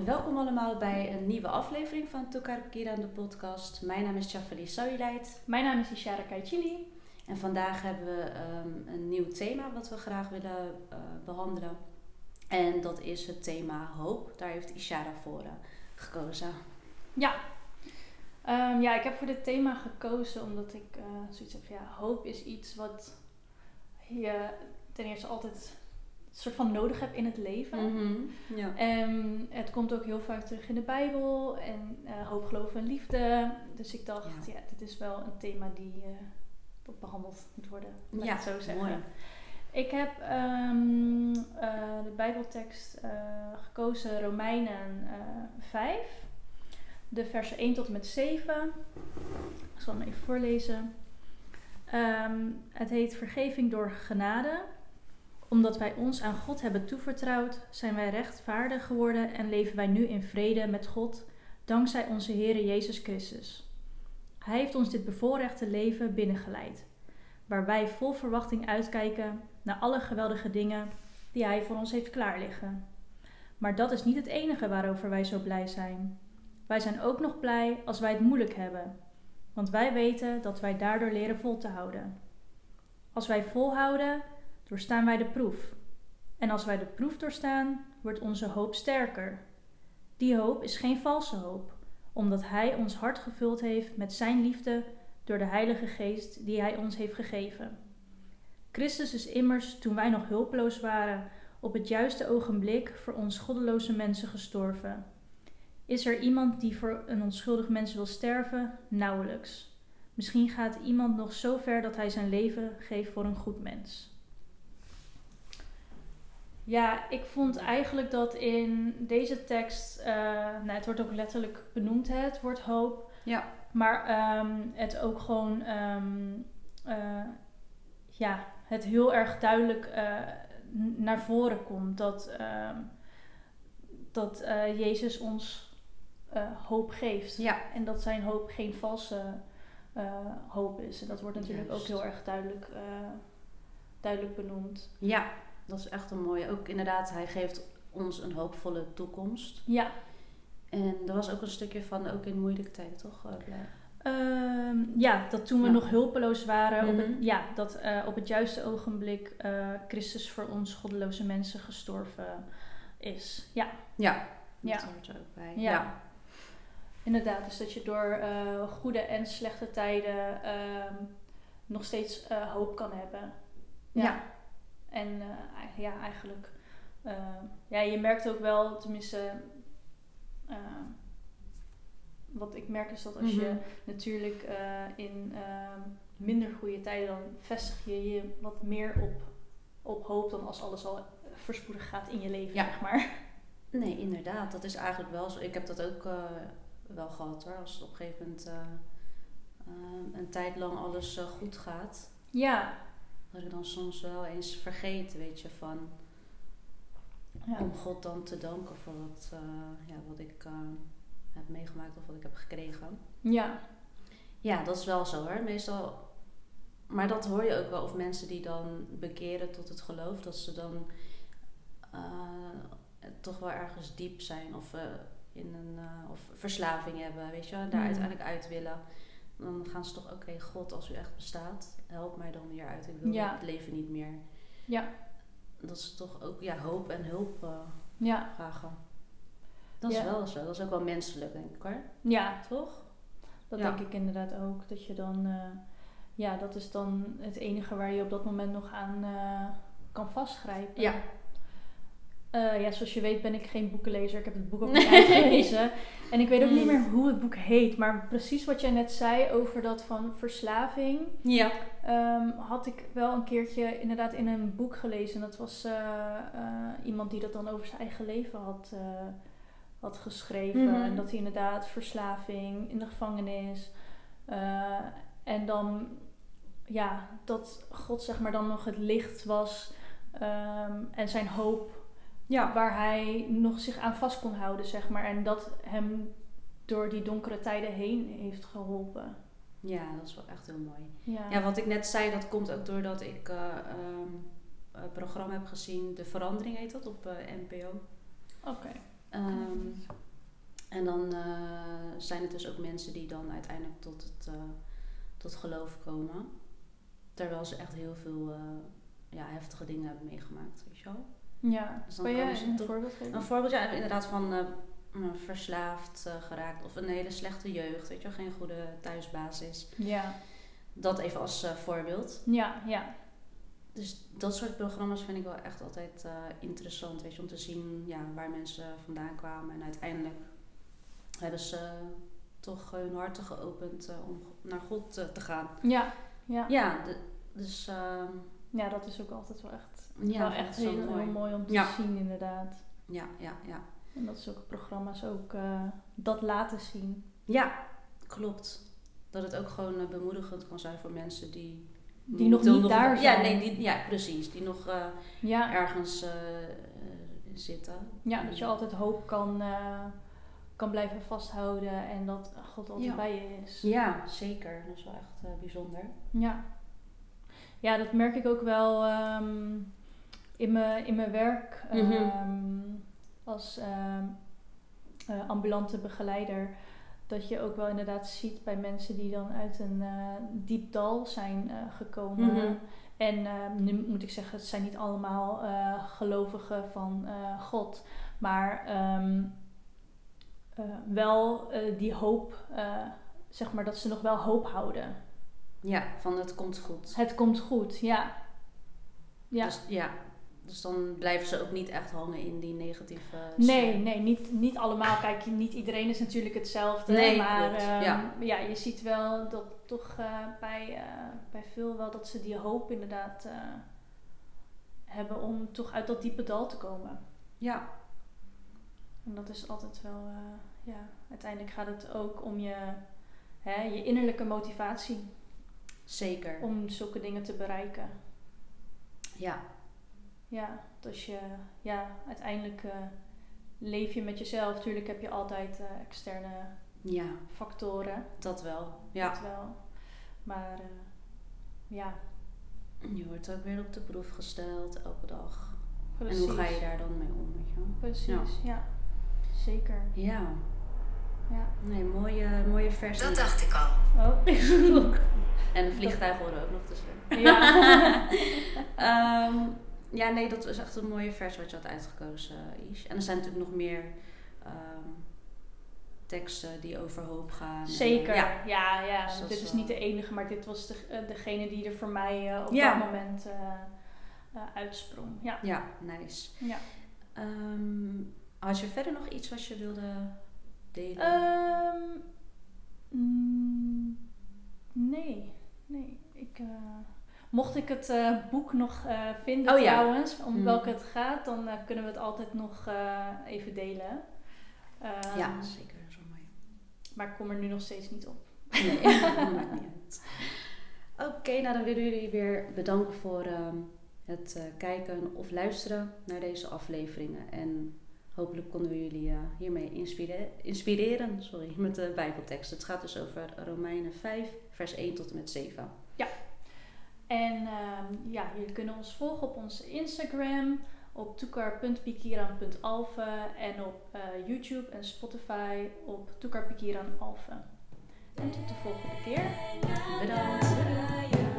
welkom allemaal bij een nieuwe aflevering van Tukar Kira de podcast. Mijn naam is Chafali Sauleit. Mijn naam is Ishara Kaichili. En vandaag hebben we ehm, een nieuw thema wat we graag willen uh, behandelen. En dat is het thema hoop. Daar heeft Ishara voor uh, gekozen. Ja. Um, ja, ik heb voor dit thema gekozen omdat ik uh, zoiets heb van ja, hoop is iets wat je ten eerste altijd soort van nodig heb in het leven. Mm ja. En het komt ook heel vaak terug in de Bijbel en uh, hoop, geloof en liefde. Dus ik dacht, ja, dit is wel een thema die uh, behandeld moet worden. Laat ja, het zo zeggen. Mooi. Ik heb um, uh, de Bijbeltekst gekozen, Romeinen 5, de versen 1 tot en met 7. Ik zal hem even voorlezen. Um, het heet Vergeving door genade omdat wij ons aan God hebben toevertrouwd, zijn wij rechtvaardig geworden en leven wij nu in vrede met God, dankzij onze Heer Jezus Christus. Hij heeft ons dit bevoorrechte leven binnengeleid, waar wij vol verwachting uitkijken naar alle geweldige dingen die Hij voor ons heeft klaarliggen. Maar dat is niet het enige waarover wij zo blij zijn. Wij zijn ook nog blij als wij het moeilijk hebben, want wij weten dat wij daardoor leren vol te houden. Als wij volhouden, doorstaan wij de proef. En als wij de proef doorstaan, wordt onze hoop sterker. Die hoop is geen valse hoop, omdat Hij ons hart gevuld heeft met Zijn liefde door de Heilige Geest die Hij ons heeft gegeven. Christus is immers, toen wij nog hulpeloos waren, op het juiste ogenblik voor ons goddeloze mensen gestorven. Is er iemand die voor een onschuldig mens wil sterven? Nauwelijks. Misschien gaat iemand nog zo ver dat hij zijn leven geeft voor een goed mens. Ja, ik vond eigenlijk dat in deze tekst, uh, nou, het wordt ook letterlijk benoemd, hè, het wordt hoop. Ja. Maar um, het ook gewoon, um, uh, ja, het heel erg duidelijk uh, naar voren komt dat, um, dat Jezus ons hoop geeft. Ja. En dat zijn hoop geen valse hoop is. En dat wordt natuurlijk Juist. ook heel erg duidelijk, duidelijk benoemd. Ja, dat is echt een mooie. Ook inderdaad, hij geeft ons een hoopvolle toekomst. Ja. En er was ook een stukje van, ook in moeilijke tijden, toch? Uh, ja, dat toen we ja. nog hulpeloos waren, mm -hmm. op het, ja, dat uh, op het juiste ogenblik uh, Christus voor ons goddeloze mensen gestorven is. Ja. Ja, ja. dat hoort er ook bij. Ja. ja. Inderdaad, dus dat je door uh, goede en slechte tijden ehm, nog steeds hoop kan hebben. ja. ja. Ja, eigenlijk, uh, ja, je merkt ook wel, tenminste, uh, wat ik merk is dat als mm -hmm. je natuurlijk in minder goede tijden, dan vestig je je wat meer op, op hoop dan als alles al verspoedig gaat in je leven, ja. zeg maar. Nee, inderdaad. Dat is eigenlijk wel zo. Ik heb dat ook wel gehad hoor. Als op een gegeven moment een tijd lang alles goed gaat. Ja, dat ik dan soms wel eens vergeet, weet je, van ja. om God dan te danken voor wat, uh, ja, wat ik uh, heb meegemaakt of wat ik heb gekregen. Ja. Ja, dat is wel zo hoor. Meestal, maar dat hoor je ook wel of mensen die dan bekeren tot het geloof, dat ze dan uh, toch wel ergens diep zijn of in een of verslaving hebben, weet je, daar mm. uiteindelijk uit willen dan gaan ze toch, oké, okay, God, als u echt bestaat, help mij dan hier uit. Ik wil ja. het leven niet meer. Ja. Dat is toch ook, ja, hoop en hulp uh, ja. vragen. Dat is wel zo. Dat is ook wel menselijk, denk ik hoor. Ja. Toch? Dat denk ik inderdaad ook. Dat je dan, uh, ja, dat is dan het enige waar je op dat moment nog aan uh, kan vastgrijpen. Ja. Uh, ja, zoals je weet ben ik geen boekenlezer. Ik heb het boek ook niet uitgelezen. En ik weet ook niet meer hoe het boek heet. Maar precies wat jij net zei over dat van verslaving. Ja. Um, had ik wel een keertje inderdaad in een boek gelezen. Dat was uh, uh, iemand die dat dan over zijn eigen leven had, had geschreven. Mhm. Mm -hmm. En dat hij inderdaad verslaving in de gevangenis. en dan, ja, dat God zeg maar dan nog het licht was. Um, en zijn hoop ja. Waar hij nog zich aan vast kon houden, zeg maar. En dat hem door die donkere tijden heen heeft geholpen. Ja, dat is wel echt heel mooi. Ja, ja wat ik net zei, dat komt ook doordat ik uh, um, een programma heb gezien. De Verandering heet dat, op uh, NPO. Oké. Okay. Ehm, en dan zijn het dus ook mensen die dan uiteindelijk tot het tot geloof komen. Terwijl ze echt heel veel ja, heftige dingen hebben meegemaakt, weet je wel. Ja, dus je een voorbeeld geven? Een voorbeeld, ja, inderdaad van uh, verslaafd uh, geraakt of een hele slechte jeugd, weet je wel, geen goede thuisbasis. Ja. Dat even als uh, voorbeeld. Ja, ja. Dus dat soort programma's vind ik wel echt altijd interessant, weet je, om te zien ja, waar mensen vandaan kwamen. En uiteindelijk hebben ze toch hun harten geopend om naar God te gaan. Ja, ja. Ja, de, dus... Ehm, ja, dat is ook altijd wel echt, ja, wel echt heel, mooi. heel mooi om te zien, inderdaad. Ja, ja, ja. En dat zulke programma's ook uh, dat laten zien. Ja, klopt. Dat het ook gewoon uh, bemoedigend kan zijn voor mensen die... Die nog niet daar zijn. Ja, nee, die, ja, precies. Die nog uh, ja. ergens zitten. Ja, dat je altijd hoop kan, kan blijven vasthouden en dat God altijd bij je is. Ja, zeker. Dat is wel echt bijzonder. Ja. Ja, dat merk ik ook wel um, in, mijn, in mijn werk mhm. ehm, als um, uh, ambulante begeleider. Dat je ook wel inderdaad ziet bij mensen die dan uit een uh, diep dal zijn uh, gekomen. Mhm. En nu moet ik zeggen, het zijn niet allemaal gelovigen van God. Maar wel die hoop, zeg maar, dat ze nog wel hoop houden. Ja, van het komt goed. Het komt goed, ja. Ja. Dus, ja. dus dan blijven ze ook niet echt hangen in die negatieve... Nee, nee, niet, niet allemaal. Kijk, niet iedereen is natuurlijk hetzelfde. Nee, maar um, ja. ja. je ziet wel dat toch uh, bij, uh, bij veel wel dat ze die hoop inderdaad uh, hebben om toch uit dat diepe dal te komen. Ja. En dat is altijd wel, ja, uiteindelijk gaat het ook om je, hè, je innerlijke motivatie. Zeker. Om zulke dingen te bereiken. Ja. Ja, dus je, ja, uiteindelijk uh, leef je met jezelf. Tuurlijk heb je altijd uh, externe ja. factoren. Dat wel, ja. Dat wel. Maar uh, ja. Je wordt ook weer op de proef gesteld elke dag. Precies. En hoe ga je daar dan mee om? Weet je? Precies, ja. ja. Zeker. Ja. Ja. Nee, mooie, mooie versie. Dat dacht ik al. Oh. En de vliegtuigen horen ook nog tussen. Ja. um, ja, nee, dat is echt een mooie vers wat je had uitgekozen, Ish. En er zijn natuurlijk nog meer um, teksten die over hoop gaan. Zeker, ja. ja, ja. Dus dit is niet de enige, maar dit was de, uh, degene die er voor mij uh, op dat moment uh, uitsprong. Ja, ja nice. Ja. Um, had je verder nog iets wat je wilde delen? Mm, nee. Nee, ik, uh, mocht ik het uh, boek nog uh, vinden oh, trouwens, om mm. welke het gaat, dan kunnen we het altijd nog even delen. Um, ja, zeker. Zo mooi. Maar ik kom er nu nog steeds niet op. Nee, maakt niet uit. Oké, okay, nou dan willen jullie weer bedanken voor um, het kijken of luisteren naar deze afleveringen. En hopelijk konden we jullie uh, hiermee inspireren, inspireren sorry, met de Bijbeltekst. Het gaat dus over Romeinen 5, vers 1 tot en met 7. Ja, en um, ja, jullie kunnen ons volgen op onze Instagram, op toekar.pikiran.alve en op uh, YouTube en Spotify op toekarpikiranalve. En tot de volgende keer. Bedankt.